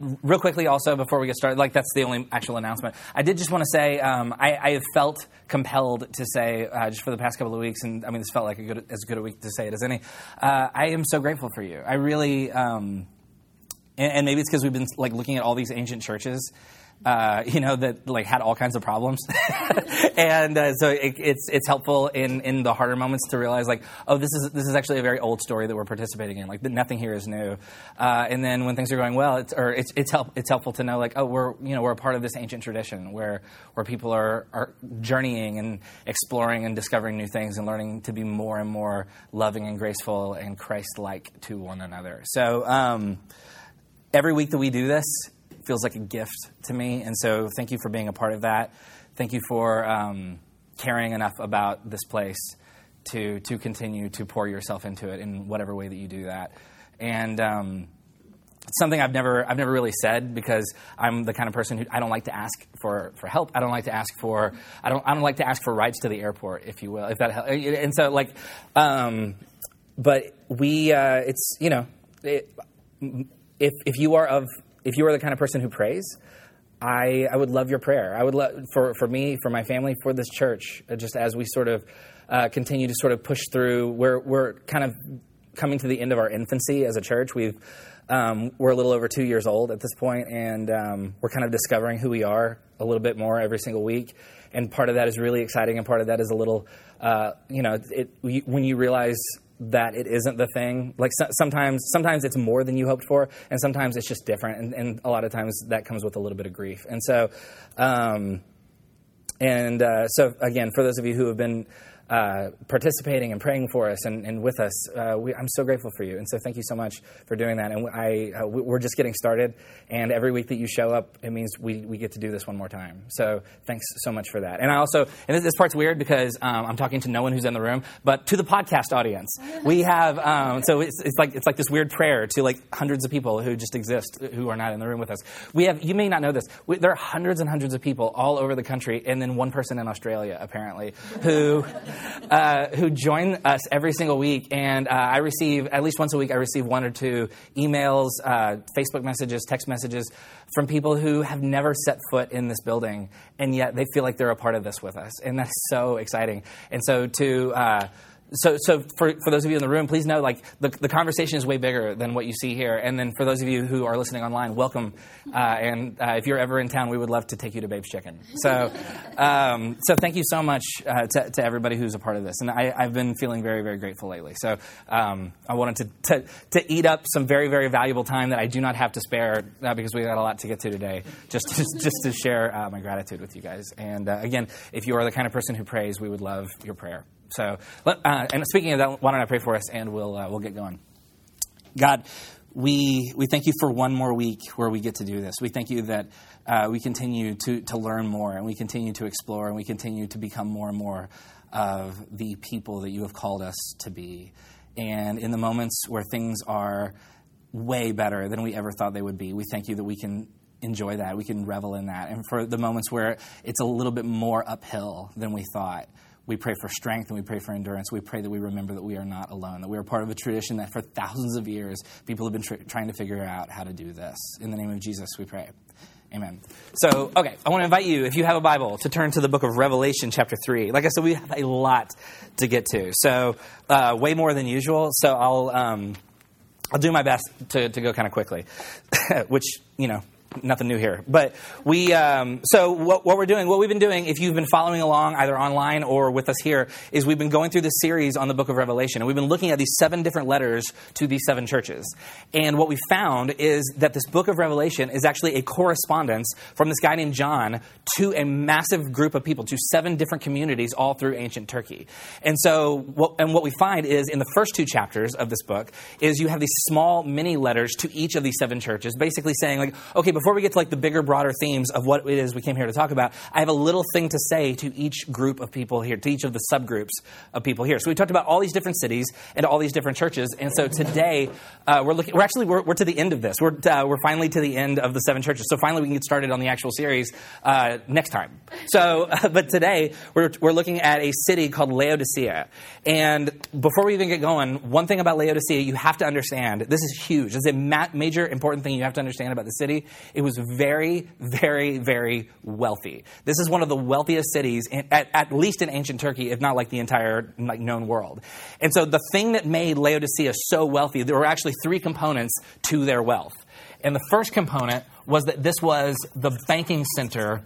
real quickly, also before we get started, like that's the only actual announcement. I did just want to say um, I, I, have felt compelled to say uh, just for the past couple of weeks, and I mean this felt like a good, as good a week to say it as any. Uh, I am so grateful for you. I really, um, and, and, maybe it's because we've been like looking at all these ancient churches uh, you know, that like had all kinds of problems, and uh, so it, it's it's helpful in in the harder moments to realize like, oh, this is this is actually a very old story that we're participating in. Like, nothing here is new. Uh, and then when things are going well, it's or it's it's help it's helpful to know like, oh, we're you know we're a part of this ancient tradition where where people are are journeying and exploring and discovering new things and learning to be more and more loving and graceful and Christ-like to one another. So. Um, every week that we do this, feels like a gift to me. And so thank you for being a part of that. Thank you for um, caring enough about this place to, to continue to pour yourself into it in whatever way that you do that. And um, something I've never I've never really said because I'm the kind of person who I don't like to ask for, for help. I don't like to ask for I don't I don't like to ask for rides to the airport, if you will, if that helps. And so like, um, but we uh, it's you know it, if if you are of if you are the kind of person who prays, I, I would love your prayer. I would love for, for me, for my family, for this church, uh, just as we sort of uh, continue to sort of push through. We're, we're kind of coming to the end of our infancy as a church. We've, um, we're a little over two years old at this point, and um, we're kind of discovering who we are a little bit more every single week. And part of that is really exciting, and part of that is a little, uh, you know, it, when you realize that it isn't the thing. Like so, sometimes, sometimes it's more than you hoped for, and sometimes it's just different. And, and a lot of times that comes with a little bit of grief. And so, um, and uh, so again, for those of you who have been uh, participating and praying for us and, and with us. Uh, we, I'm so grateful for you, and so thank you so much for doing that. And I, uh, we're just getting started, and every week that you show up, it means we, we get to do this one more time. So thanks so much for that. And I also, and this, this part's weird because um, I'm talking to no one who's in the room, but to the podcast audience, we have. Um, so it's, it's like it's like this weird prayer to like hundreds of people who just exist who are not in the room with us. We have. You may not know this. We, there are hundreds and hundreds of people all over the country, and then one person in Australia apparently who uh, who join us every single week. And uh, I receive, at least once a week, I receive one or two emails, uh, Facebook messages, text messages from people who have never set foot in this building, and yet they feel like they're a part of this with us. And that's so exciting. And so to, uh, so, so for, for those of you in the room, please know like the, the conversation is way bigger than what you see here. And then for those of you who are listening online, welcome. Uh, and uh, if you're ever in town, we would love to take you to Babe's Chicken. So, um, so thank you so much uh, to, to, everybody who's a part of this. And I, have been feeling very, very grateful lately. So um, I wanted to, to, to, eat up some very, very valuable time that I do not have to spare uh, because we got a lot to get to today, just to, just to share uh, my gratitude with you guys. And uh, again, if you are the kind of person who prays, we would love your prayer. So, uh, and speaking of that, why don't I pray for us and we'll, uh, we'll get going. God, we, we thank you for one more week where we get to do this. We thank you that uh, we continue to, to learn more and we continue to explore and we continue to become more and more of the people that you have called us to be. And in the moments where things are way better than we ever thought they would be, we thank you that we can enjoy that, we can revel in that. And for the moments where it's a little bit more uphill than we thought, we pray for strength and we pray for endurance. We pray that we remember that we are not alone, that we are part of a tradition that for thousands of years people have been tr- trying to figure out how to do this. In the name of Jesus, we pray. Amen. So, okay, I want to invite you, if you have a Bible, to turn to the book of Revelation, chapter 3. Like I said, we have a lot to get to. So, uh, way more than usual. So, I'll, um, I'll do my best to, to go kind of quickly, which, you know, nothing new here. But we, um, so what, what, we're doing, what we've been doing, if you've been following along either online or with us here, is we've been going through this series on the book of Revelation. And we've been looking at these seven different letters to these seven churches. And what we found is that this book of Revelation is actually a correspondence from this guy named John to a massive group of people, to seven different communities all through ancient Turkey. And so, what, and what we find is in the first two chapters of this book is you have these small mini letters to each of these seven churches, basically saying like, okay, before before we get to like the bigger, broader themes of what it is we came here to talk about, I have a little thing to say to each group of people here, to each of the subgroups of people here. So we talked about all these different cities and all these different churches, and so today uh, we're looking. We're actually we're, we're, to the end of this. We're uh, we're finally to the end of the seven churches. So finally we can get started on the actual series uh, next time. So, but today we're we're looking at a city called Laodicea, and before we even get going, one thing about Laodicea you have to understand. This is huge. It's a ma- major important thing you have to understand about the city. It was very, very, very wealthy. This is one of the wealthiest cities, in, at, at least in ancient Turkey, if not like the entire like known world. And so the thing that made Laodicea so wealthy, there were actually three components to their wealth. And the first component was that this was the banking center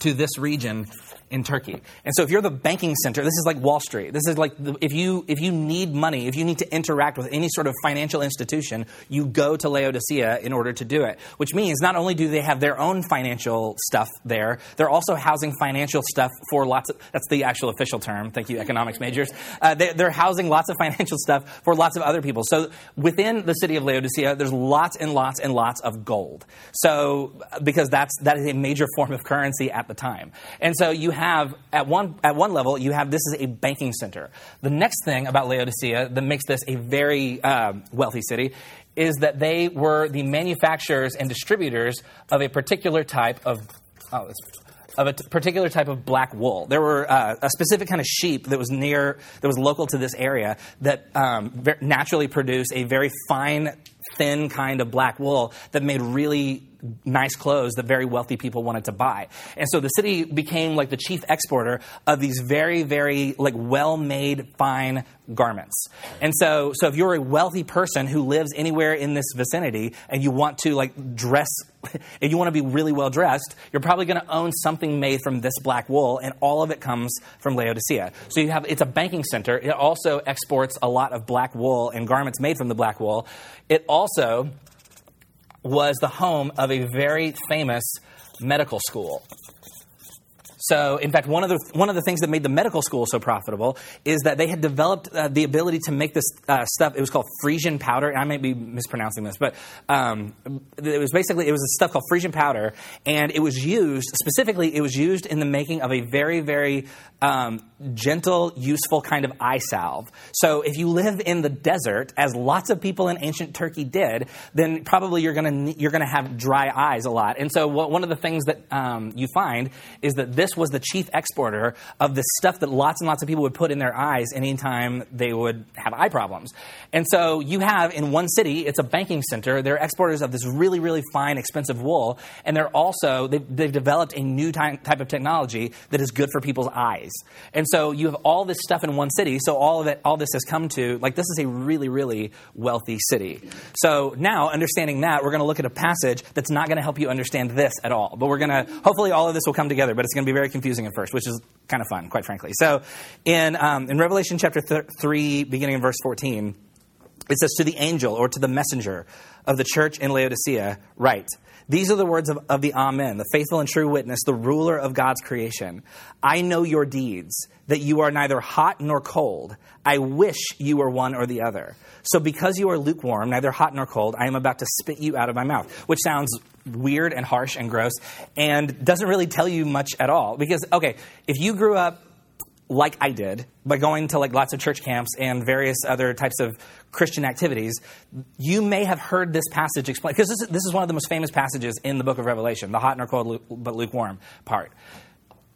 to this region in Turkey. And so if you're the banking center, this is like Wall Street. This is like the, if you if you need money, if you need to interact with any sort of financial institution, you go to Laodicea in order to do it. Which means not only do they have their own financial stuff there, they're also housing financial stuff for lots of that's the actual official term. Thank you, economics majors. Uh, they, they're housing lots of financial stuff for lots of other people. So within the city of Laodicea, there's lots and lots and lots of gold. So because that's that is a major form of currency at the time. And so you have have at one at one level you have this is a banking center. The next thing about Laodicea that makes this a very uh, wealthy city is that they were the manufacturers and distributors of a particular type of oh, of a t- particular type of black wool. There were uh, a specific kind of sheep that was near, that was local to this area that um, naturally produced a very fine, thin kind of black wool that made really nice clothes that very wealthy people wanted to buy. And so the city became like the chief exporter of these very, very like well-made, fine garments. And so, so if you're a wealthy person who lives anywhere in this vicinity and you want to like dress and you want to be really well dressed, you're probably going to own something made from this black wool, and all of it comes from Laodicea. So you have it's a banking center. It also exports a lot of black wool and garments made from the black wool. It also was the home of a very famous medical school. So, in fact, one of the one of the things that made the medical school so profitable is that they had developed uh, the ability to make this uh, stuff. It was called Phrygian powder. I may be mispronouncing this, but um, it was basically it was a stuff called Phrygian powder, and it was used specifically. It was used in the making of a very very um, gentle, useful kind of eye salve. So, if you live in the desert, as lots of people in ancient Turkey did, then probably you're going to you're going to have dry eyes a lot. And so, what, one of the things that um, you find is that this was the chief exporter of the stuff that lots and lots of people would put in their eyes anytime they would have eye problems. And so you have in one city, it's a banking center, they're exporters of this really, really fine, expensive wool, and they're also, they've, they've developed a new type of technology that is good for people's eyes. And so you have all this stuff in one city, so all of it, all this has come to, like, this is a really, really wealthy city. So now, understanding that, we're going to look at a passage that's not going to help you understand this at all. But we're going to, hopefully, all of this will come together, but it's going to be very confusing at first, which is kind of fun, quite frankly. So, in, um, in Revelation chapter th- 3, beginning in verse 14, it says, To the angel or to the messenger of the church in Laodicea, write, These are the words of, of the Amen, the faithful and true witness, the ruler of God's creation. I know your deeds, that you are neither hot nor cold. I wish you were one or the other. So, because you are lukewarm, neither hot nor cold, I am about to spit you out of my mouth. Which sounds weird and harsh and gross and doesn't really tell you much at all. Because, okay, if you grew up like I did, by going to like lots of church camps and various other types of Christian activities, you may have heard this passage explained because this is, this is one of the most famous passages in the book of Revelation, the hot nor cold but lukewarm part.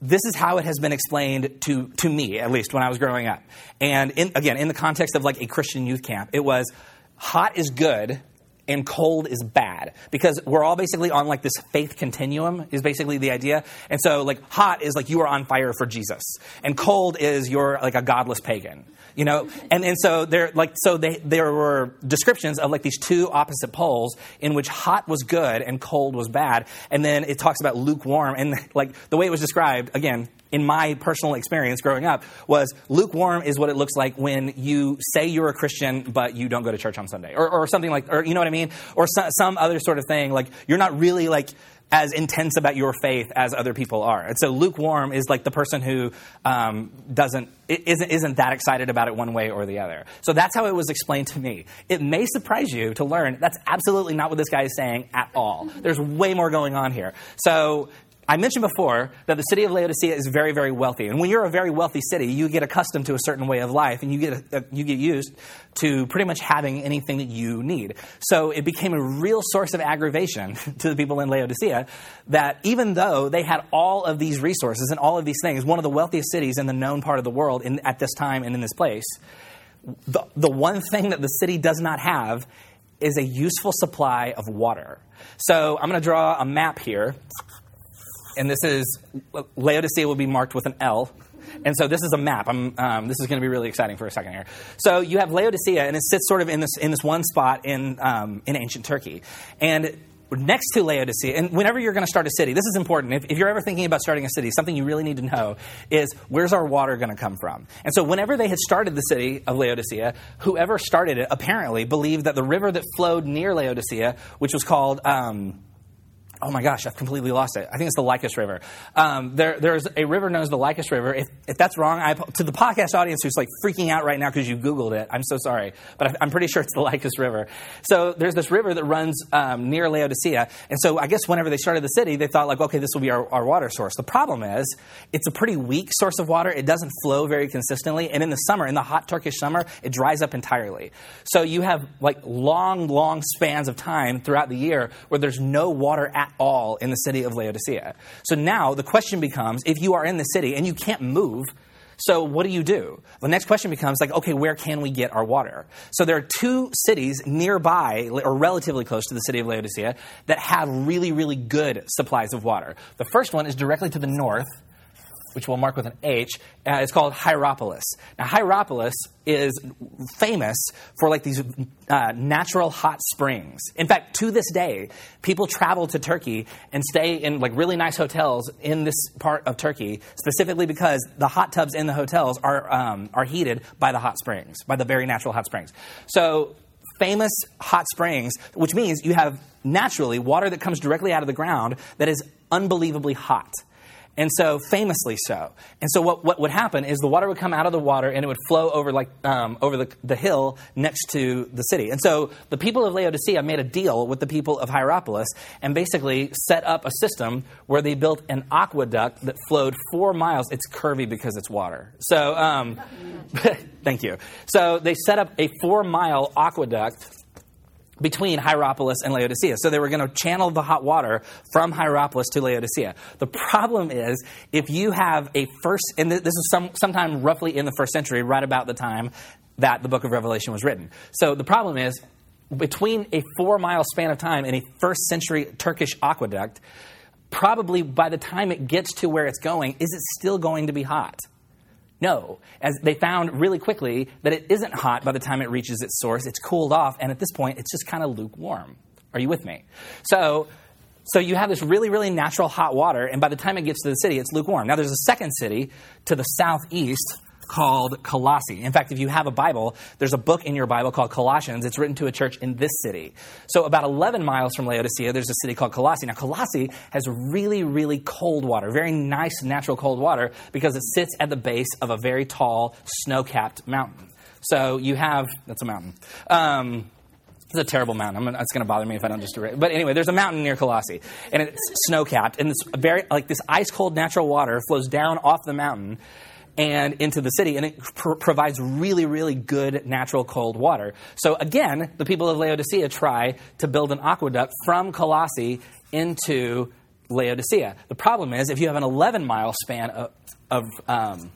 This is how it has been explained to, to me, at least when I was growing up. And in, again, in the context of like a Christian youth camp, it was hot is good and cold is bad. Because we're all basically on like this faith continuum is basically the idea. And so like hot is like you are on fire for jesus. And cold is you're like a godless pagan you know? And, and so there like so they, there were descriptions of like these two opposite poles in which hot was good and cold was bad. And then it talks about lukewarm. And like the way it was described again in my personal experience growing up was lukewarm is what it looks like when you say you're a Christian but you don't go to church on Sunday. Or, or something like or you know what I mean? Or so, some other sort of thing. Like you're not really like as intense about your faith as other people are. And so lukewarm is like the person who um, doesn't isn't isn't that excited about it one way or the other. So that's how it was explained to me. It may surprise you to learn that's absolutely not what this guy is saying at all. There's way more going on here. So I mentioned before that the city of Laodicea is very, very wealthy. And when you're a very wealthy city, you get accustomed to a certain way of life and you get, a, you get used to pretty much having anything that you need. So it became a real source of aggravation to the people in Laodicea that even though they had all of these resources and all of these things, one of the wealthiest cities in the known part of the world in, at this time and in this place, the, the one thing that the city does not have is a useful supply of water. So I'm going to draw a map here and this is Laodicea will be marked with an L. And so this is a map. Um, this is going to be really exciting for a second here. So you have Laodicea, and it sits sort of in this in this one spot in um, in ancient Turkey, and next to Laodicea, and whenever you're going to start a city, this is important. If, if, you're ever thinking about starting a city, something you really need to know is where's our water going to come from? And so, whenever they had started the city of Laodicea, whoever started it apparently believed that the river that flowed near Laodicea, which was called. Um, Oh my gosh, I've completely lost it. I think it's the Lycus River. Um, there, there's a river known as the Lycus River. If, if that's wrong, I, to the podcast audience who's like freaking out right now because you Googled it, I'm so sorry. But I, am pretty sure it's the Lycus River. So there's this river that runs um, near Laodicea. And so I guess whenever they started the city, they thought, like, okay, this will be our, our water source. The problem is, it's a pretty weak source of water. It doesn't flow very consistently. And in the summer, in the hot Turkish summer, it dries up entirely. So you have like long, long spans of time throughout the year where there's no water at all in the city of Laodicea. So now the question becomes if you are in the city and you can't move, so what do you do? The next question becomes like, okay, where can we get our water? So there are two cities nearby or relatively close to the city of Laodicea that have really, really good supplies of water. The first one is directly to the north which we'll mark with an H. Uh, it's called Hierapolis. Now, Hierapolis is famous for like these uh, natural hot springs. In fact, to this day, people travel to Turkey and stay in like really nice hotels in this part of Turkey, specifically because the hot tubs in the hotels are um, are heated by the hot springs, by the very natural hot springs. So famous hot springs, which means you have naturally water that comes directly out of the ground that is unbelievably hot. And so, famously so. And so, what, what would happen is the water would come out of the water and it would flow over like um, over the, the hill next to the city. And so, the people of Laodicea made a deal with the people of Hierapolis and basically set up a system where they built an aqueduct that flowed four miles. It's curvy because it's water. So, um, thank you. So, they set up a four mile aqueduct between Hierapolis and Laodicea. So they were going to channel the hot water from Hierapolis to Laodicea. The problem is, if you have a first, and this is some, sometime roughly in the first century, right about the time that the book of Revelation was written. So the problem is, between a four mile span of time and a first century Turkish aqueduct, probably by the time it gets to where it's going, is it still going to be hot? No, as they found really quickly that it isn't hot by the time it reaches its source. It's cooled off, and at this point, it's just kind of lukewarm. Are you with me? So, so you have this really, really natural hot water, and by the time it gets to the city, it's lukewarm. Now, there's a second city to the southeast called Colossae. In fact, if you have a Bible, there's a book in your Bible called Colossians. It's written to a church in this city. So, about 11 miles from Laodicea, there's a city called Colossae. Now, Colossae has really, really cold water, very nice natural cold water, because it sits at the base of a very tall, snow capped mountain. So, you have that's a mountain. Um, it's a terrible mountain. it's going to bother me if I don't just. But anyway, there's a mountain near Colossae, and it's snow capped, and this very like this ice cold natural water flows down off the mountain and into the city, and it pr- provides really, really good natural cold water. So again, the people of Laodicea try to build an aqueduct from Colossae into Laodicea. The problem is, if you have an 11 mile span of, of um,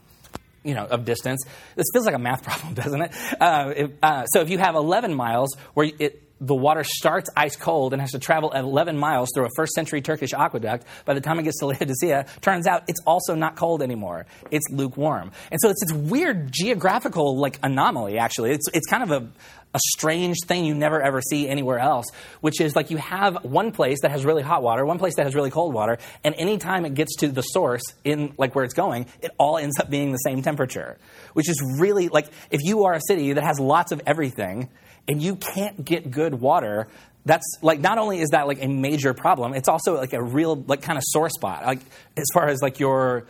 you know, of distance, this feels like a math problem, doesn't it? Uh, if, uh, so if you have 11 miles where it the water starts ice cold and has to travel 11 miles through a first century Turkish aqueduct. By the time it gets to Laodicea, turns out it's also not cold anymore. It's lukewarm. And so it's this weird geographical like anomaly, actually. It's, it's kind of a, a strange thing you never ever see anywhere else, which is like you have one place that has really hot water, one place that has really cold water, and anytime it gets to the source in like where it's going, it all ends up being the same temperature. Which is really like if you are a city that has lots of everything, and you can't get good water, that's like not only is that like a major problem, it's also like a real like kind of sore spot. Like as far as like your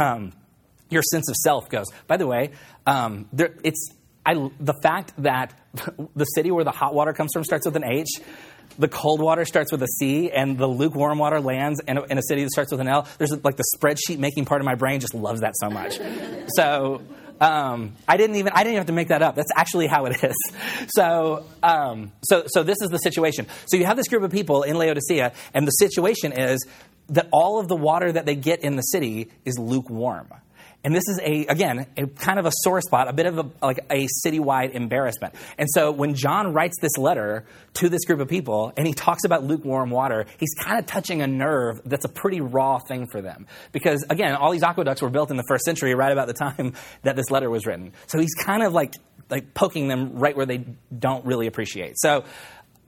um, your sense of self goes. By the way, um, there, it's I, the fact that the city where the hot water comes from starts with an H, the cold water starts with a C, and the lukewarm water lands in a, in a city that starts with an L. There's like the spreadsheet making part of my brain just loves that so much. so um, I didn't even I didn't even have to make that up. That's actually how it is. So um, so so this is the situation. So you have this group of people in Laodicea, and the situation is that all of the water that they get in the city is lukewarm. And this is a again a kind of a sore spot, a bit of a like a citywide embarrassment. And so when John writes this letter to this group of people and he talks about lukewarm water, he's kind of touching a nerve that's a pretty raw thing for them. Because again, all these aqueducts were built in the first century, right about the time that this letter was written. So he's kind of like like poking them right where they don't really appreciate. So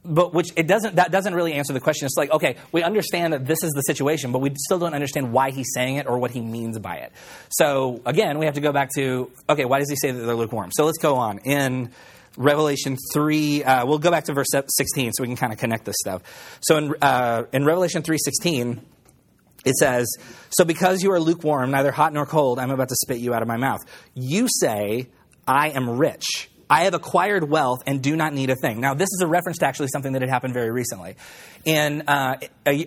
but which it doesn't that doesn't really answer the question. It's like, okay, we understand that this is the situation, but we still don't understand why he's saying it or what he means by it. So again, we have to go back to okay, why does he say that they're lukewarm? So let's go on in Revelation three. Uh, we'll go back to verse sixteen so we can kind of connect this stuff. So in uh, in Revelation three sixteen. It says, So because you are lukewarm, neither hot nor cold, I'm about to spit you out of my mouth. You say, I am rich I have acquired wealth and do not need a thing. Now, this is a reference to actually something that had happened very recently. In uh,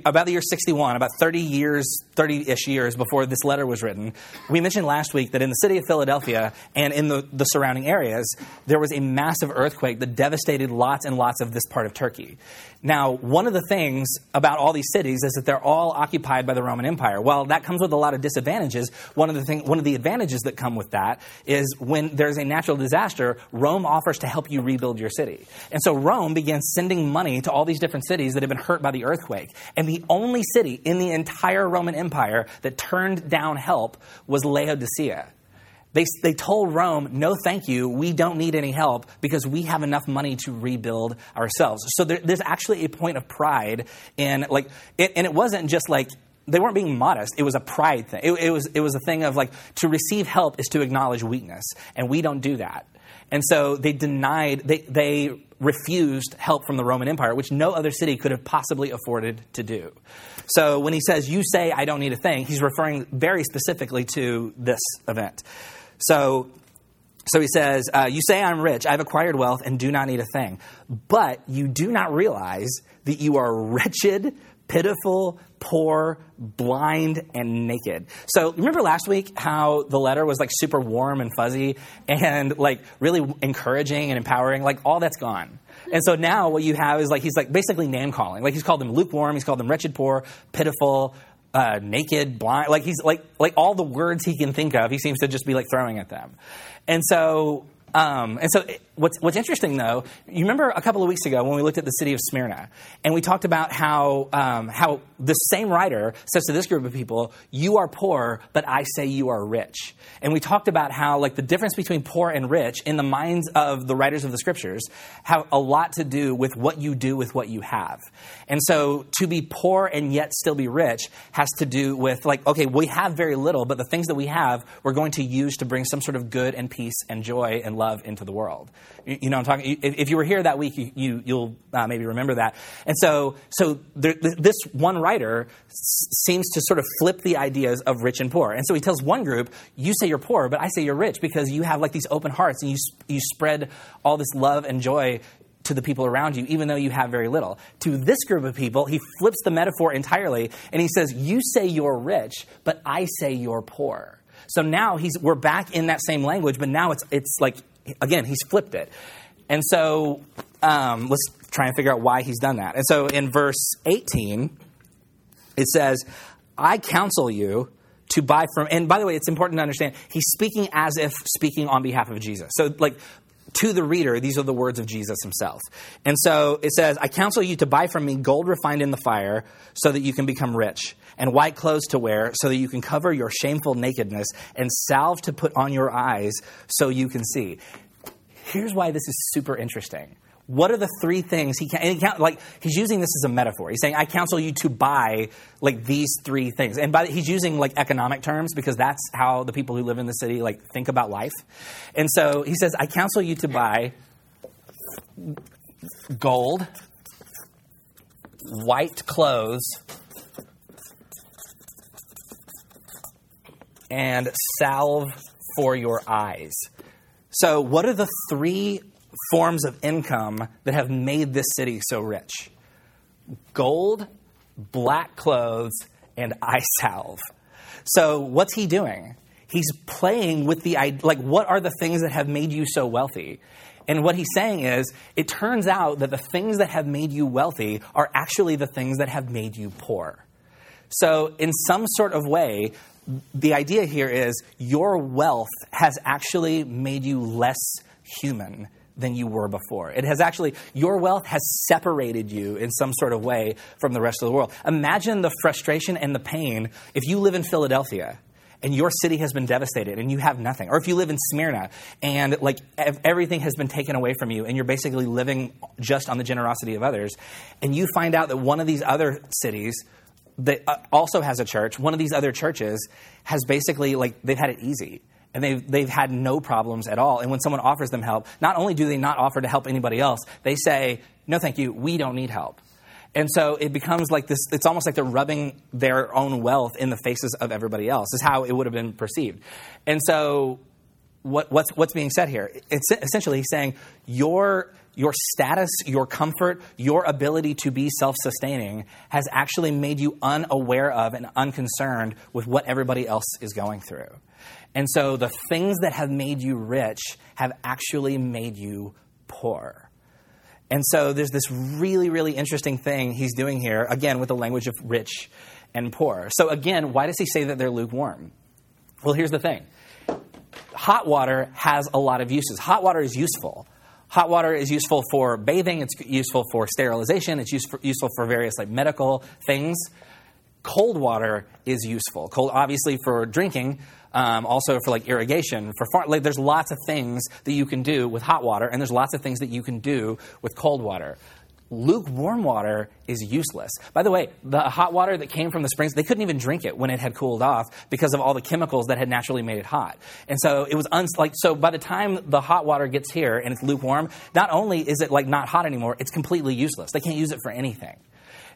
about the year 61, about 30 years, 30 ish years before this letter was written, we mentioned last week that in the city of Philadelphia and in the, the surrounding areas, there was a massive earthquake that devastated lots and lots of this part of Turkey. Now, one of the things about all these cities is that they're all occupied by the Roman Empire. While that comes with a lot of disadvantages, one of the thing, one of the advantages that come with that is when there's a natural disaster, Rome offers to help you rebuild your city. And so Rome began sending money to all these different cities that had been hurt by the earthquake. And the only city in the entire Roman Empire that turned down help was Laodicea. They, they told Rome, no, thank you. We don't need any help because we have enough money to rebuild ourselves. So there, there's actually a point of pride in, like, it, and it wasn't just like, they weren't being modest. It was a pride thing. It, it, was, it was a thing of like, to receive help is to acknowledge weakness. And we don't do that. And so they denied, they, they refused help from the Roman Empire, which no other city could have possibly afforded to do. So when he says, You say I don't need a thing, he's referring very specifically to this event. So, so he says, uh, You say I'm rich, I've acquired wealth, and do not need a thing. But you do not realize that you are wretched, pitiful, poor, blind, and naked. So remember last week how the letter was like super warm and fuzzy and like really encouraging and empowering? Like all that's gone. And so now what you have is like he's like basically name calling. Like he's called them lukewarm, he's called them wretched, poor, pitiful, uh, naked, blind. Like he's like like all the words he can think of, he seems to just be like throwing at them. And so um, and so, what's, what's interesting though, you remember a couple of weeks ago when we looked at the city of Smyrna, and we talked about how, um, how the same writer says to this group of people, You are poor, but I say you are rich. And we talked about how, like, the difference between poor and rich in the minds of the writers of the scriptures have a lot to do with what you do with what you have. And so, to be poor and yet still be rich has to do with, like, okay, we have very little, but the things that we have, we're going to use to bring some sort of good and peace and joy and love into the world. You, you know, I'm talking. If you were here that week, you, you will uh, maybe remember that. And so, so there, this one writer s- seems to sort of flip the ideas of rich and poor. And so he tells one group, "You say you're poor, but I say you're rich because you have like these open hearts and you you spread all this love and joy." To the people around you, even though you have very little. To this group of people, he flips the metaphor entirely and he says, You say you're rich, but I say you're poor. So now he's, we're back in that same language, but now it's, it's like again, he's flipped it. And so um, let's try and figure out why he's done that. And so in verse 18, it says, I counsel you to buy from, and by the way, it's important to understand, he's speaking as if speaking on behalf of Jesus. So, like, to the reader, these are the words of Jesus himself. And so it says, I counsel you to buy from me gold refined in the fire so that you can become rich, and white clothes to wear so that you can cover your shameful nakedness, and salve to put on your eyes so you can see. Here's why this is super interesting. What are the three things he? And he like he's using this as a metaphor. He's saying, "I counsel you to buy like these three things." And by he's using like economic terms because that's how the people who live in the city like think about life. And so he says, "I counsel you to buy gold white clothes and salve for your eyes. So, what are the three forms of income that have made this city so rich? Gold, black clothes, and eye salve. So, what's he doing? He's playing with the idea, like, what are the things that have made you so wealthy? And what he's saying is, it turns out that the things that have made you wealthy are actually the things that have made you poor. So, in some sort of way, the idea here is your wealth has actually made you less human than you were before. It has actually, your wealth has separated you in some sort of way from the rest of the world. Imagine the frustration and the pain if you live in Philadelphia and your city has been devastated and you have nothing. Or if you live in Smyrna and like everything has been taken away from you and you're basically living just on the generosity of others, and you find out that one of these other cities that uh, also has a church, one of these other churches has basically like they've had it easy and they've, they've had no problems at all. And when someone offers them help, not only do they not offer to help anybody else, they say, no, thank you, we don't need help. And so it becomes like this, it's almost like they're rubbing their own wealth in the faces of everybody else, is how it would have been perceived. And so what, what's, what's being said here? It's essentially saying your, your status, your comfort, your ability to be self sustaining has actually made you unaware of and unconcerned with what everybody else is going through. And so the things that have made you rich have actually made you poor. And so there's this really, really interesting thing he's doing here, again, with the language of rich and poor. So, again, why does he say that they're lukewarm? Well, here's the thing hot water has a lot of uses. Hot water is useful. Hot water is useful for bathing, it's useful for sterilization, it's useful for various like medical things. Cold water is useful. Cold, obviously, for drinking, um, also for like irrigation. For far, like, there's lots of things that you can do with hot water, and there's lots of things that you can do with cold water. Lukewarm water is useless. By the way, the hot water that came from the springs, they couldn't even drink it when it had cooled off because of all the chemicals that had naturally made it hot. And so it was uns- like so by the time the hot water gets here and it's lukewarm, not only is it like not hot anymore, it's completely useless. They can't use it for anything.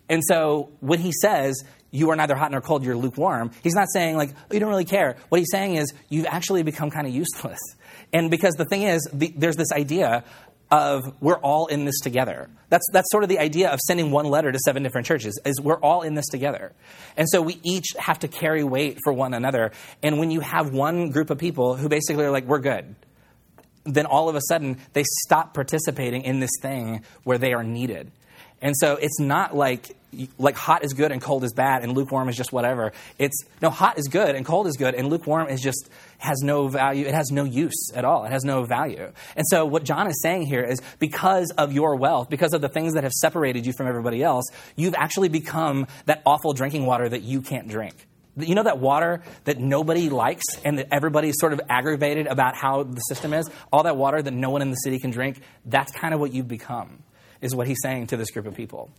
And so when he says you are neither hot nor cold, you're lukewarm, he's not saying like, oh, you don't really care. What he's saying is you've actually become kind of useless. And because the thing is, the, there's this idea of we're all in this together. That's, that's sort of the idea of sending one letter to seven different churches, is we're all in this together. And so we each have to carry weight for one another. And when you have one group of people who basically are like, we're good, then all of a sudden they stop participating in this thing where they are needed. And so it's not like like hot is good and cold is bad and lukewarm is just whatever. It's no hot is good and cold is good and lukewarm is just has no value. It has no use at all. It has no value. And so what John is saying here is because of your wealth, because of the things that have separated you from everybody else, you've actually become that awful drinking water that you can't drink. You know that water that nobody likes and that everybody's sort of aggravated about how the system is? All that water that no one in the city can drink, that's kind of what you've become is what he's saying to this group of people.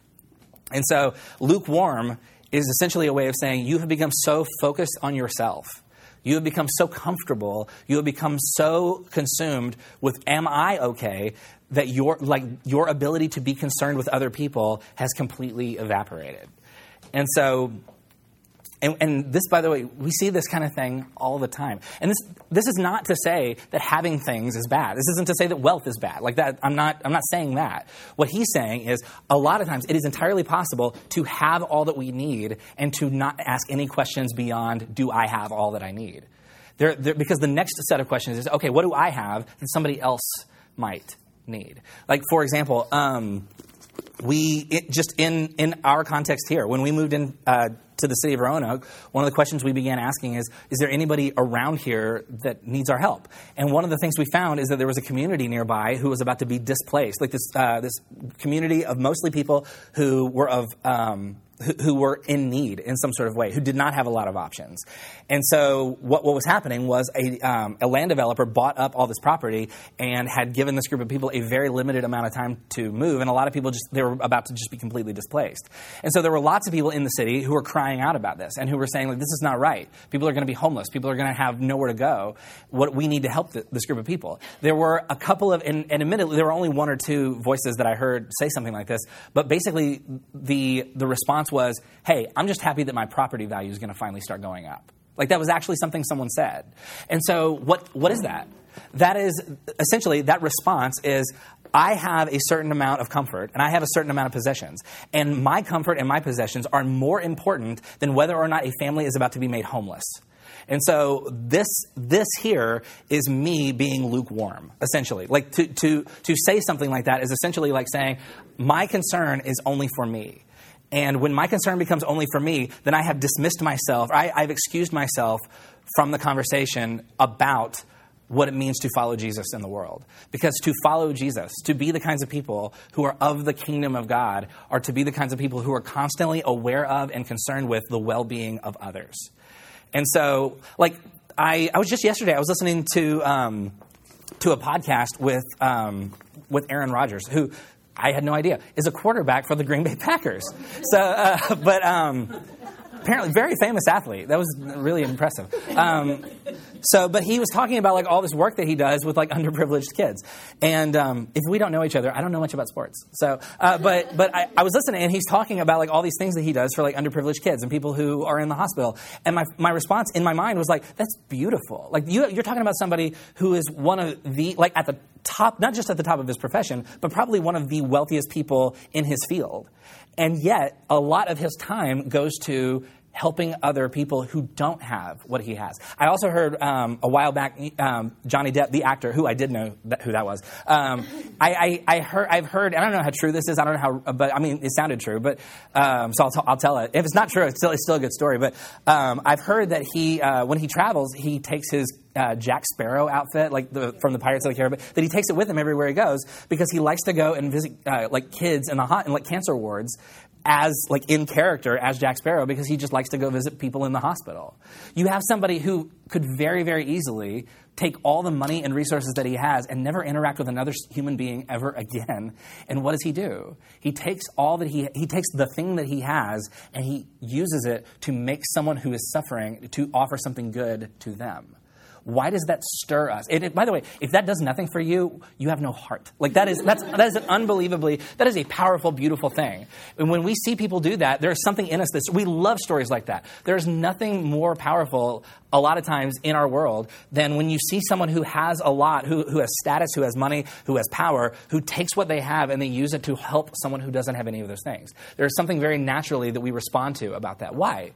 And so, lukewarm is essentially a way of saying you have become so focused on yourself. You have become so comfortable, you have become so consumed with am I okay that your like your ability to be concerned with other people has completely evaporated. And so and, and, this, by the way, we see this kind of thing all the time. And this, this is not to say that having things is bad. This isn't to say that wealth is bad. Like that, I'm not, I'm not saying that. What he's saying is a lot of times it is entirely possible to have all that we need and to not ask any questions beyond, do I have all that I need? There, there, because the next set of questions is, okay, what do I have that somebody else might need? Like, for example, um, we it, just in in our context here when we moved in uh, to the city of Roanoke, one of the questions we began asking is, is there anybody around here that needs our help? And one of the things we found is that there was a community nearby who was about to be displaced, like this, uh, this community of mostly people who were of um, who, were in need in some sort of way, who did not have a lot of options. And so what, what was happening was a, um, a land developer bought up all this property and had given this group of people a very limited amount of time to move, and a lot of people just they were about to just be completely displaced. And so there were lots of people in the city who were crying out about this and who were saying like, "This is not right. People are going to be homeless. People are going to have nowhere to go. What we need to help th- this group of people." There were a couple of, and, and admittedly, there were only one or two voices that I heard say something like this, but basically the the response was, "Hey, I'm just happy that my property value is going to finally start going up." Like that was actually something someone said. And so what what is that? That is essentially that response is I have a certain amount of comfort and I have a certain amount of possessions. And my comfort and my possessions are more important than whether or not a family is about to be made homeless. And so this this here is me being lukewarm, essentially. Like to to to say something like that is essentially like saying, my concern is only for me. And when my concern becomes only for me, then I have dismissed myself, I, I've excused myself from the conversation about what it means to follow Jesus in the world. Because to follow Jesus, to be the kinds of people who are of the kingdom of God, are to be the kinds of people who are constantly aware of and concerned with the well being of others. And so, like, I, I was just yesterday, I was listening to, um, to a podcast with, um, with Aaron Rodgers, who I had no idea is a quarterback for the Green Bay Packers. So, uh, but um, apparently very famous athlete. That was really impressive. Um, so, but he was talking about like all this work that he does with like underprivileged kids. And um, if we don't know each other, I don't know much about sports. So, uh, but but I, I, was listening, and he's talking about like all these things that he does for like underprivileged kids and people who are in the hospital. And my my response in my mind was like, that's beautiful. Like you, you're talking about somebody who is one of the like at the top, not just at the top of his profession, but probably one of the wealthiest people in his field. And yet, a lot of his time goes to helping other people who don't have what he has. I also heard um, a while back um, Johnny Depp, the actor, who I did know that, who that was. Um, I, I, I, heard, I've heard, I don't know how true this is. I don't know how, but I mean, it sounded true. But um, so I'll, t- I'll, tell it. If it's not true, it's still, it's still a good story. But um, I've heard that he, uh, when he travels, he takes his uh, Jack Sparrow outfit, like the, from the Pirates of the Caribbean, that he takes it with him everywhere he goes because he likes to go and visit uh, like kids in the hot in like cancer wards as like in character as Jack Sparrow because he just likes to go visit people in the hospital. You have somebody who could very very easily take all the money and resources that he has and never interact with another human being ever again. And what does he do? He takes all that he he takes the thing that he has and he uses it to make someone who is suffering to offer something good to them. Why does that stir us? By the way, if that does nothing for you, you have no heart. Like that is that's that is an unbelievably that is a powerful, beautiful thing. And when we see people do that, there is something in us that we love stories like that. There's nothing more powerful a lot of times in our world than when you see someone who has a lot, who, who has status, who has money, who has power, who takes what they have and they use it to help someone who doesn't have any of those things. There's something very naturally that we respond to about that. Why?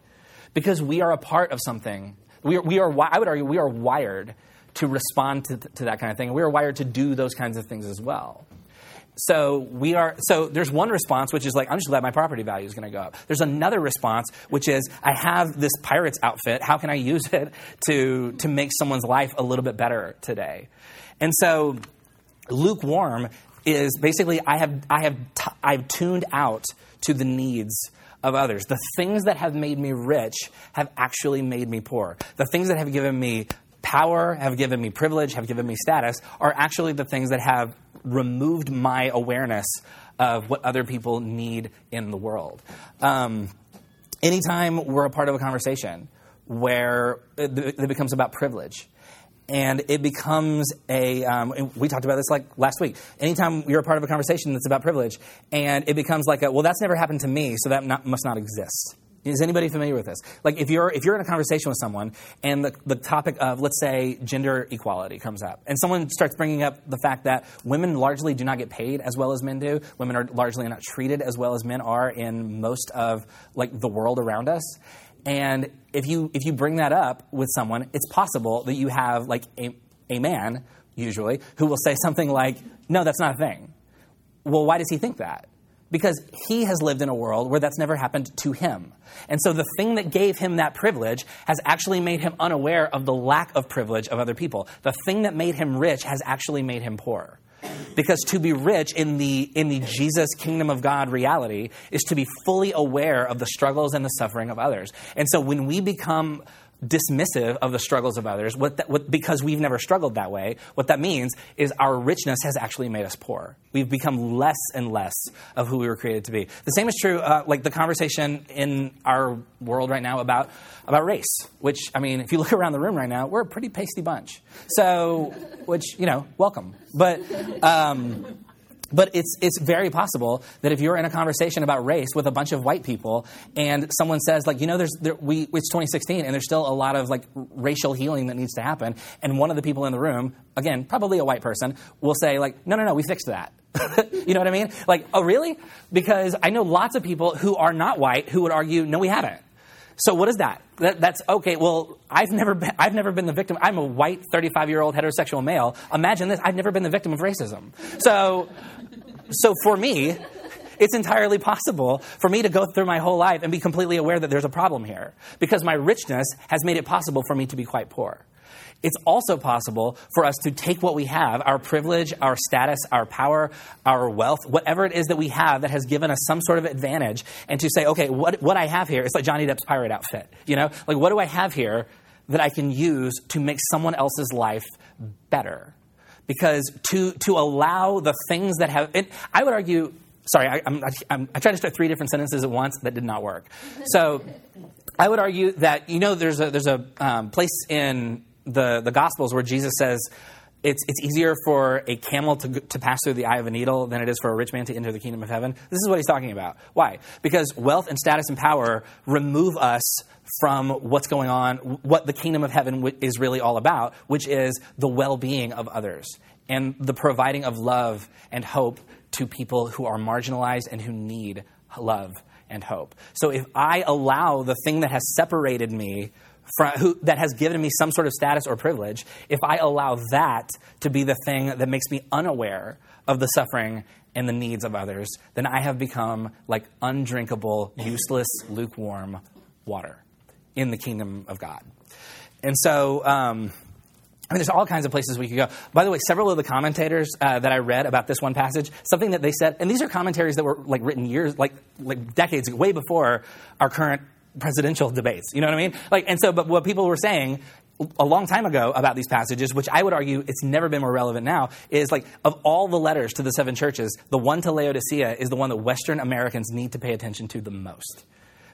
Because we are a part of something we we are, I would argue, we are wired to respond to, to that kind of thing. We are wired to do those kinds of things as well. So we are. So there's one response which is like, I'm just glad my property value is going to go up. There's another response which is, I have this pirate's outfit. How can I use it to to make someone's life a little bit better today? And so, lukewarm is basically I have I have t- I've tuned out to the needs of others. The things that have made me rich have actually made me poor. The things that have given me power, have given me privilege, have given me status, are actually the things that have removed my awareness of what other people need in the world. Um, anytime we're a part of a conversation where it, it becomes about privilege, and it becomes a um, we talked about this like last week. Anytime you're a part of a conversation that's about privilege and it becomes like a, well that's never happened to me so that not, must not exist. Is anybody familiar with this? Like if you're if you're in a conversation with someone and the, the topic of let's say gender equality comes up and someone starts bringing up the fact that women largely do not get paid as well as men do women are largely not treated as well as men are in most of like the world around us and if you if you bring that up with someone, it's possible that you have like a, a man usually who will say something like, "No, that's not a thing." Well, why does he think that? Because he has lived in a world where that's never happened to him. And so the thing that gave him that privilege has actually made him unaware of the lack of privilege of other people. The thing that made him rich has actually made him poor. Because to be rich in the, in the Jesus kingdom of God reality is to be fully aware of the struggles and the suffering of others. And so when we become dismissive of the struggles of others. What, that, what because we've never struggled that way what that means is our richness has actually made us poor. We've become less and less of who we were created to be. The same is true uh, like the conversation in our world right now about about race which i mean if you look around the room right now we're a pretty pasty bunch. So which you know welcome. But um, but it's, it's very possible that if you're in a conversation about race with a bunch of white people and someone says, like, you know, there's, there, we, it's 2016 and there's still a lot of like racial healing that needs to happen. And one of the people in the room, again, probably a white person, will say, like, no, no, no, we fixed that. you know what I mean? Like, oh, really? Because I know lots of people who are not white who would argue, no, we haven't. So what is that? that? That's okay. Well, I've never been, I've never been the victim. I'm a white 35 year old heterosexual male. Imagine this. I've never been the victim of racism. So so for me, it's entirely possible for me to go through my whole life and be completely aware that there's a problem here because my richness has made it possible for me to be quite poor. It's also possible for us to take what we have, our privilege, our status, our power, our wealth, whatever it is that we have that has given us some sort of advantage, and to say, okay, what, what I have here, it's like Johnny Depp's pirate outfit. You know? Like, what do I have here that I can use to make someone else's life better? because to, to allow the things that have, it, I would argue, sorry, I, I'm, I'm, I tried to start three different sentences at once that did not work. So I would argue that, you know, there's a, there's a um, place in the, the Gospels where Jesus says, it's, it's easier for a camel to, to pass through the eye of a needle than it is for a rich man to enter the kingdom of heaven. This is what he's talking about. Why? Because wealth and status and power remove us from what's going on, what the kingdom of heaven is really all about, which is the well being of others and the providing of love and hope to people who are marginalized and who need love and hope. So if I allow the thing that has separated me who, that has given me some sort of status or privilege, if I allow that to be the thing that makes me unaware of the suffering and the needs of others, then I have become like undrinkable, useless, lukewarm water in the kingdom of God. And so, um, I mean, there's all kinds of places we could go. By the way, several of the commentators uh, that I read about this one passage, something that they said, and these are commentaries that were like written years, like like decades, way before our current presidential debates. You know what I mean? Like, and so, but what people were saying a long time ago about these passages, which I would argue it's never been more relevant now, is like of all the letters to the seven churches, the one to Laodicea is the one that Western Americans need to pay attention to the most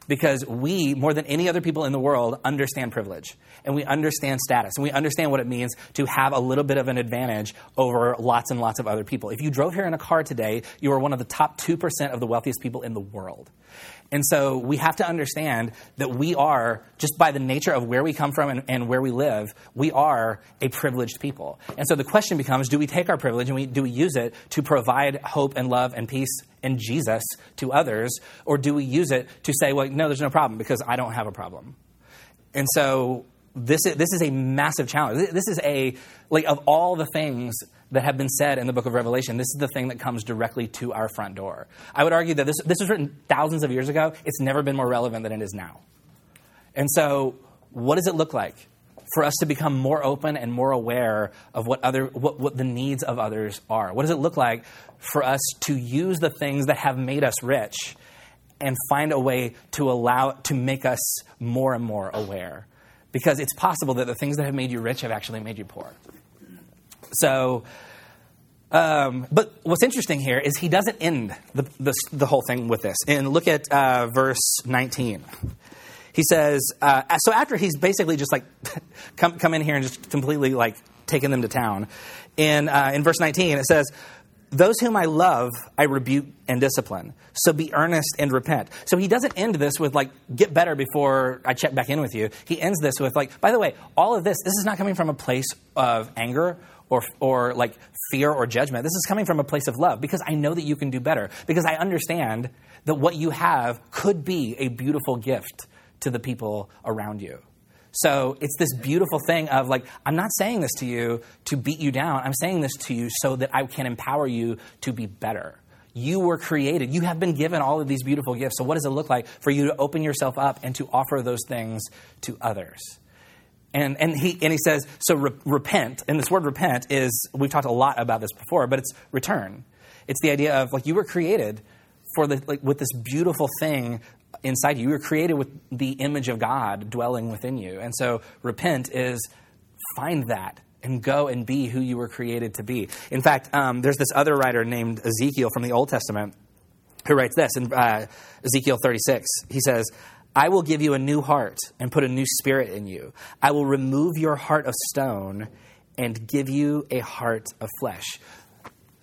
because we, more than any other people in the world, understand privilege and we understand status and we understand what it means to have a little bit of an advantage over lots and lots of other people. If you drove here in a car today, you are one of the top 2% of the wealthiest people in the world. And so we have to understand that we are, just by the nature of where we come from and, and, where we live, we are a privileged people. And so the question becomes do we take our privilege and we, do we use it to provide hope and love and peace and Jesus to others? Or do we use it to say, well, no, there's no problem because I don't have a problem? And so this is, this is a massive challenge. This is a, like, of all the things that have been said in the book of Revelation, this is the thing that comes directly to our front door. I would argue that this, this was written thousands of years ago. It's never been more relevant than it is now. And so, what does it look like for us to become more open and more aware of what, other, what, what the needs of others are? What does it look like for us to use the things that have made us rich and find a way to allow, to make us more and more aware? Because it's possible that the things that have made you rich have actually made you poor. So, um, but what's interesting here is he doesn't end the, the, the whole thing with this. And look at uh, verse 19. He says, uh, so after he's basically just like come, come in here and just completely like taking them to town, in, uh, in verse 19 it says, those whom I love, I rebuke and discipline. So be earnest and repent. So he doesn't end this with, like, get better before I check back in with you. He ends this with, like, by the way, all of this, this is not coming from a place of anger or, or like fear or judgment. This is coming from a place of love because I know that you can do better. Because I understand that what you have could be a beautiful gift to the people around you. So it's this beautiful thing of like, I'm not saying this to you to beat you down. I'm saying this to you so that I can empower you to be better. You were created. You have been given all of these beautiful gifts. So, what does it look like for you to open yourself up and to offer those things to others? And, and, he, and he says, so re- repent. And this word repent is, we've talked a lot about this before, but it's return. It's the idea of like you were created for the, like, with this beautiful thing inside you. You were created with the image of God dwelling within you. And so repent is find that and go and be who you were created to be. In fact, um, there's this other writer named Ezekiel from the Old Testament who writes this in uh, Ezekiel 36. He says, I will give you a new heart and put a new spirit in you. I will remove your heart of stone and give you a heart of flesh.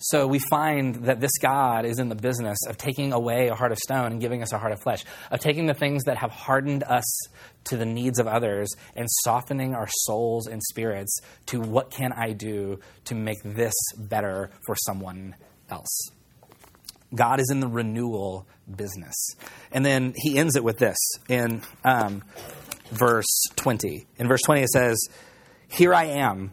So we find that this God is in the business of taking away a heart of stone and giving us a heart of flesh, of taking the things that have hardened us to the needs of others and softening our souls and spirits to what can I do to make this better for someone else. God is in the renewal business. And then he ends it with this in um, verse 20. In verse 20, it says, Here I am.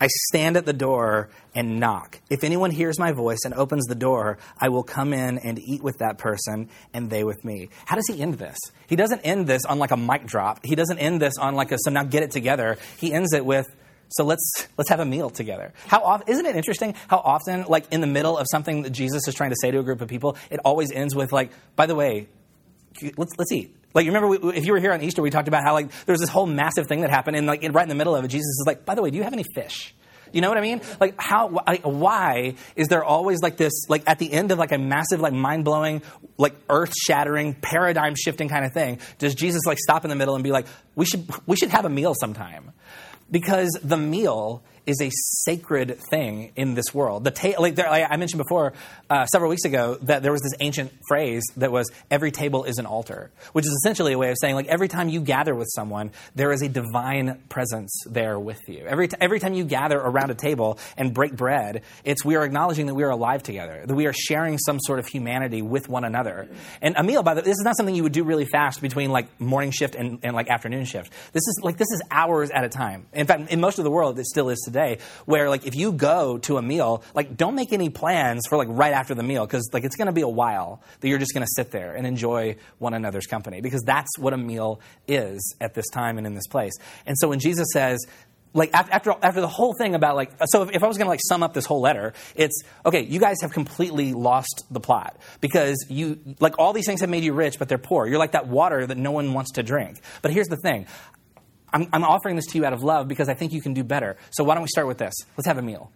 I stand at the door and knock. If anyone hears my voice and opens the door, I will come in and eat with that person and they with me. How does he end this? He doesn't end this on like a mic drop. He doesn't end this on like a so now get it together. He ends it with so let's let's have a meal together. How often, isn't it interesting how often like in the middle of something that Jesus is trying to say to a group of people, it always ends with like, by the way, let's let's eat. Like you remember we, if you were here on Easter, we talked about how like there was this whole massive thing that happened, and like right in the middle of it, Jesus is like, by the way, do you have any fish? You know what I mean? Like how? Why is there always like this? Like at the end of like a massive, like mind blowing, like earth shattering, paradigm shifting kind of thing, does Jesus like stop in the middle and be like, we should we should have a meal sometime? because the meal is a sacred thing in this world. The ta- like, there, I mentioned before, uh, several weeks ago, that there was this ancient phrase that was "every table is an altar," which is essentially a way of saying like every time you gather with someone, there is a divine presence there with you. Every t- every time you gather around a table and break bread, it's we are acknowledging that we are alive together, that we are sharing some sort of humanity with one another. And a meal, by the way, this is not something you would do really fast between like morning shift and, and like afternoon shift. This is like this is hours at a time. In fact, in most of the world, it still is today today where like if you go to a meal, like don't make any plans for like right after the meal because like it's going to be a while that you're just going to sit there and enjoy one another's company because that's what a meal is at this time and in this place. And so when Jesus says like after after the whole thing about like so if, if I was going to like sum up this whole letter, it's okay. You guys have completely lost the plot because you like all these things have made you rich, but they're poor. You're like that water that no one wants to drink. But here's the thing: I'm, I'm offering this to you out of love because I think you can do better. So why don't we start with this? Let's have a meal.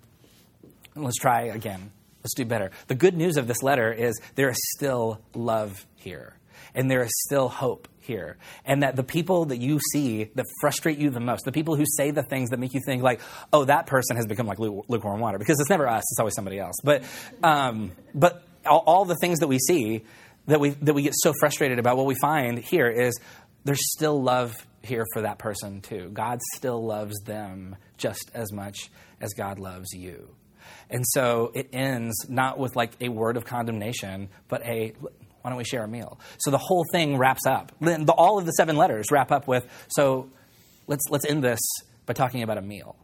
And let's try again. Let's do better. The good news of this letter is there is still love here, and there is still hope here. And that the people that you see that frustrate you the most, the people who say the things that make you think, like, oh, that person has become like lukewarm water, because it's never us, it's always somebody else. But, um, but all, all the things that we see that we, that we get so frustrated about, what we find here is there's still love here for that person too. God still loves them just as much as God loves you. And so it ends not with like a word of condemnation, but a why don't we share a meal? So the whole thing wraps up. All of the seven letters wrap up with so let's let's end this by talking about a meal.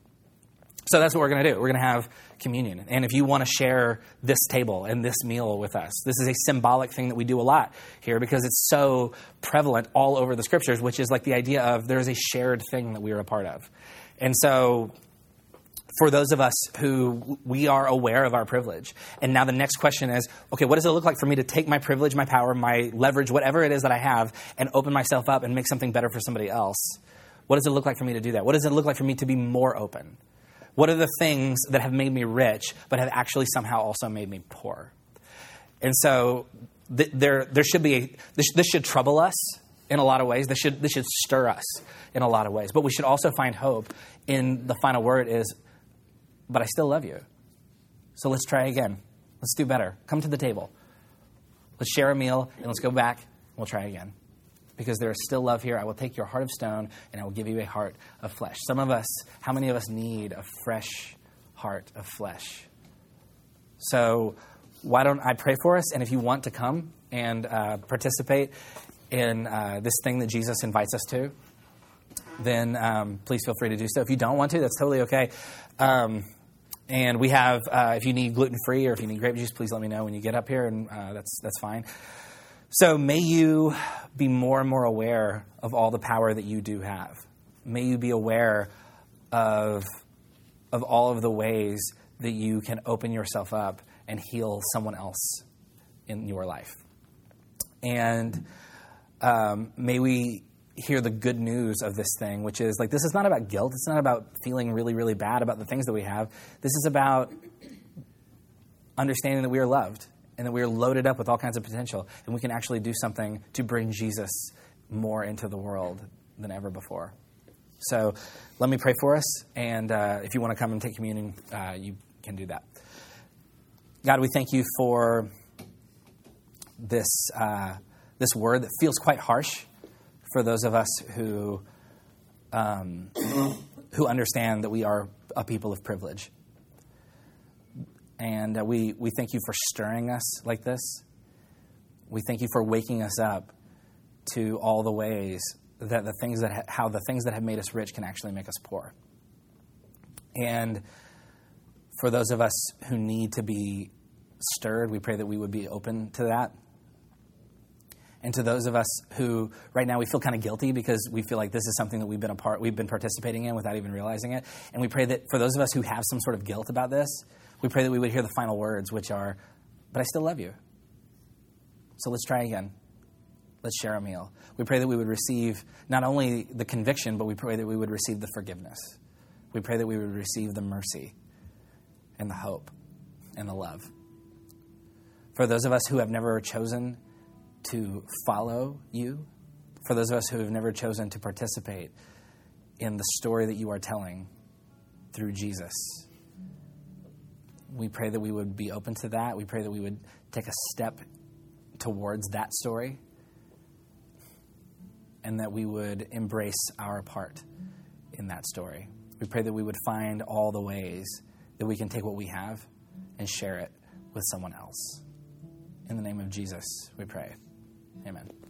So that's what we're going to do. We're going to have communion. And if you want to share this table and this meal with us, this is a symbolic thing that we do a lot here because it's so prevalent all over the scriptures, which is like the idea of there is a shared thing that we are a part of. And so for those of us who we are aware of our privilege. And now the next question is okay, what does it look like for me to take my privilege, my power, my leverage, whatever it is that I have, and open myself up and make something better for somebody else? What does it look like for me to do that? What does it look like for me to be more open? What are the things that have made me rich, but have actually somehow also made me poor? And so th- there, there should be a, this, this should trouble us in a lot of ways. This should, this should stir us in a lot of ways. But we should also find hope in the final word is, but I still love you. So let's try again. Let's do better. Come to the table. Let's share a meal and let's go back. We'll try again because there is still love here. I will take your heart of stone and I will give you a heart of flesh. Some of us, how many of us need a fresh heart of flesh? So, why don't I pray for us? And if you want to come and uh, participate in uh, this thing that Jesus invites us to, then um, please feel free to do so. If you don't want to, that's totally okay. Um, and we have, uh, if you need gluten free or if you need grape juice, please let me know when you get up here, and uh, that's that's fine. So may you be more and more aware of all the power that you do have. may you be aware of, of all of the ways that you can open yourself up and heal someone else in your life. And um, may we hear the good news of this thing, which is like this is not about guilt. It's not about feeling really, really bad about the things that we have. This is about understanding that we are loved and that we are loaded up with all kinds of potential, and we can actually do something to bring Jesus more into the world than ever before. So let me pray for us, and uh, if you want to come and take communion, uh, you can do that. God, we thank you for this, uh, this word that feels quite harsh for those of us who, um, who understand that we are a people of privilege. And uh, we, we thank you for stirring us like this. We thank you for waking us up to all the ways that the things that ha- how the things that have made us rich can actually make us poor. And for those of us who need to be stirred, we pray that we would be open to that. And to those of us who right now we feel kind of guilty because we feel like this is something that we've been a part we've been participating in without even realizing it. And we pray that for those of us who have some sort of guilt about this, we pray that we would hear the final words, which are, But I still love you. So let's try again. Let's share a meal. We pray that we would receive not only the conviction, but we pray that we would receive the forgiveness. We pray that we would receive the mercy and the hope and the love. For those of us who have never chosen to follow you, for those of us who have never chosen to participate in the story that you are telling through Jesus, we pray that we would be open to that. We pray that we would take a step towards that story and that we would embrace our part in that story. We pray that we would find all the ways that we can take what we have and share it with someone else. In the name of Jesus, we pray. Amen.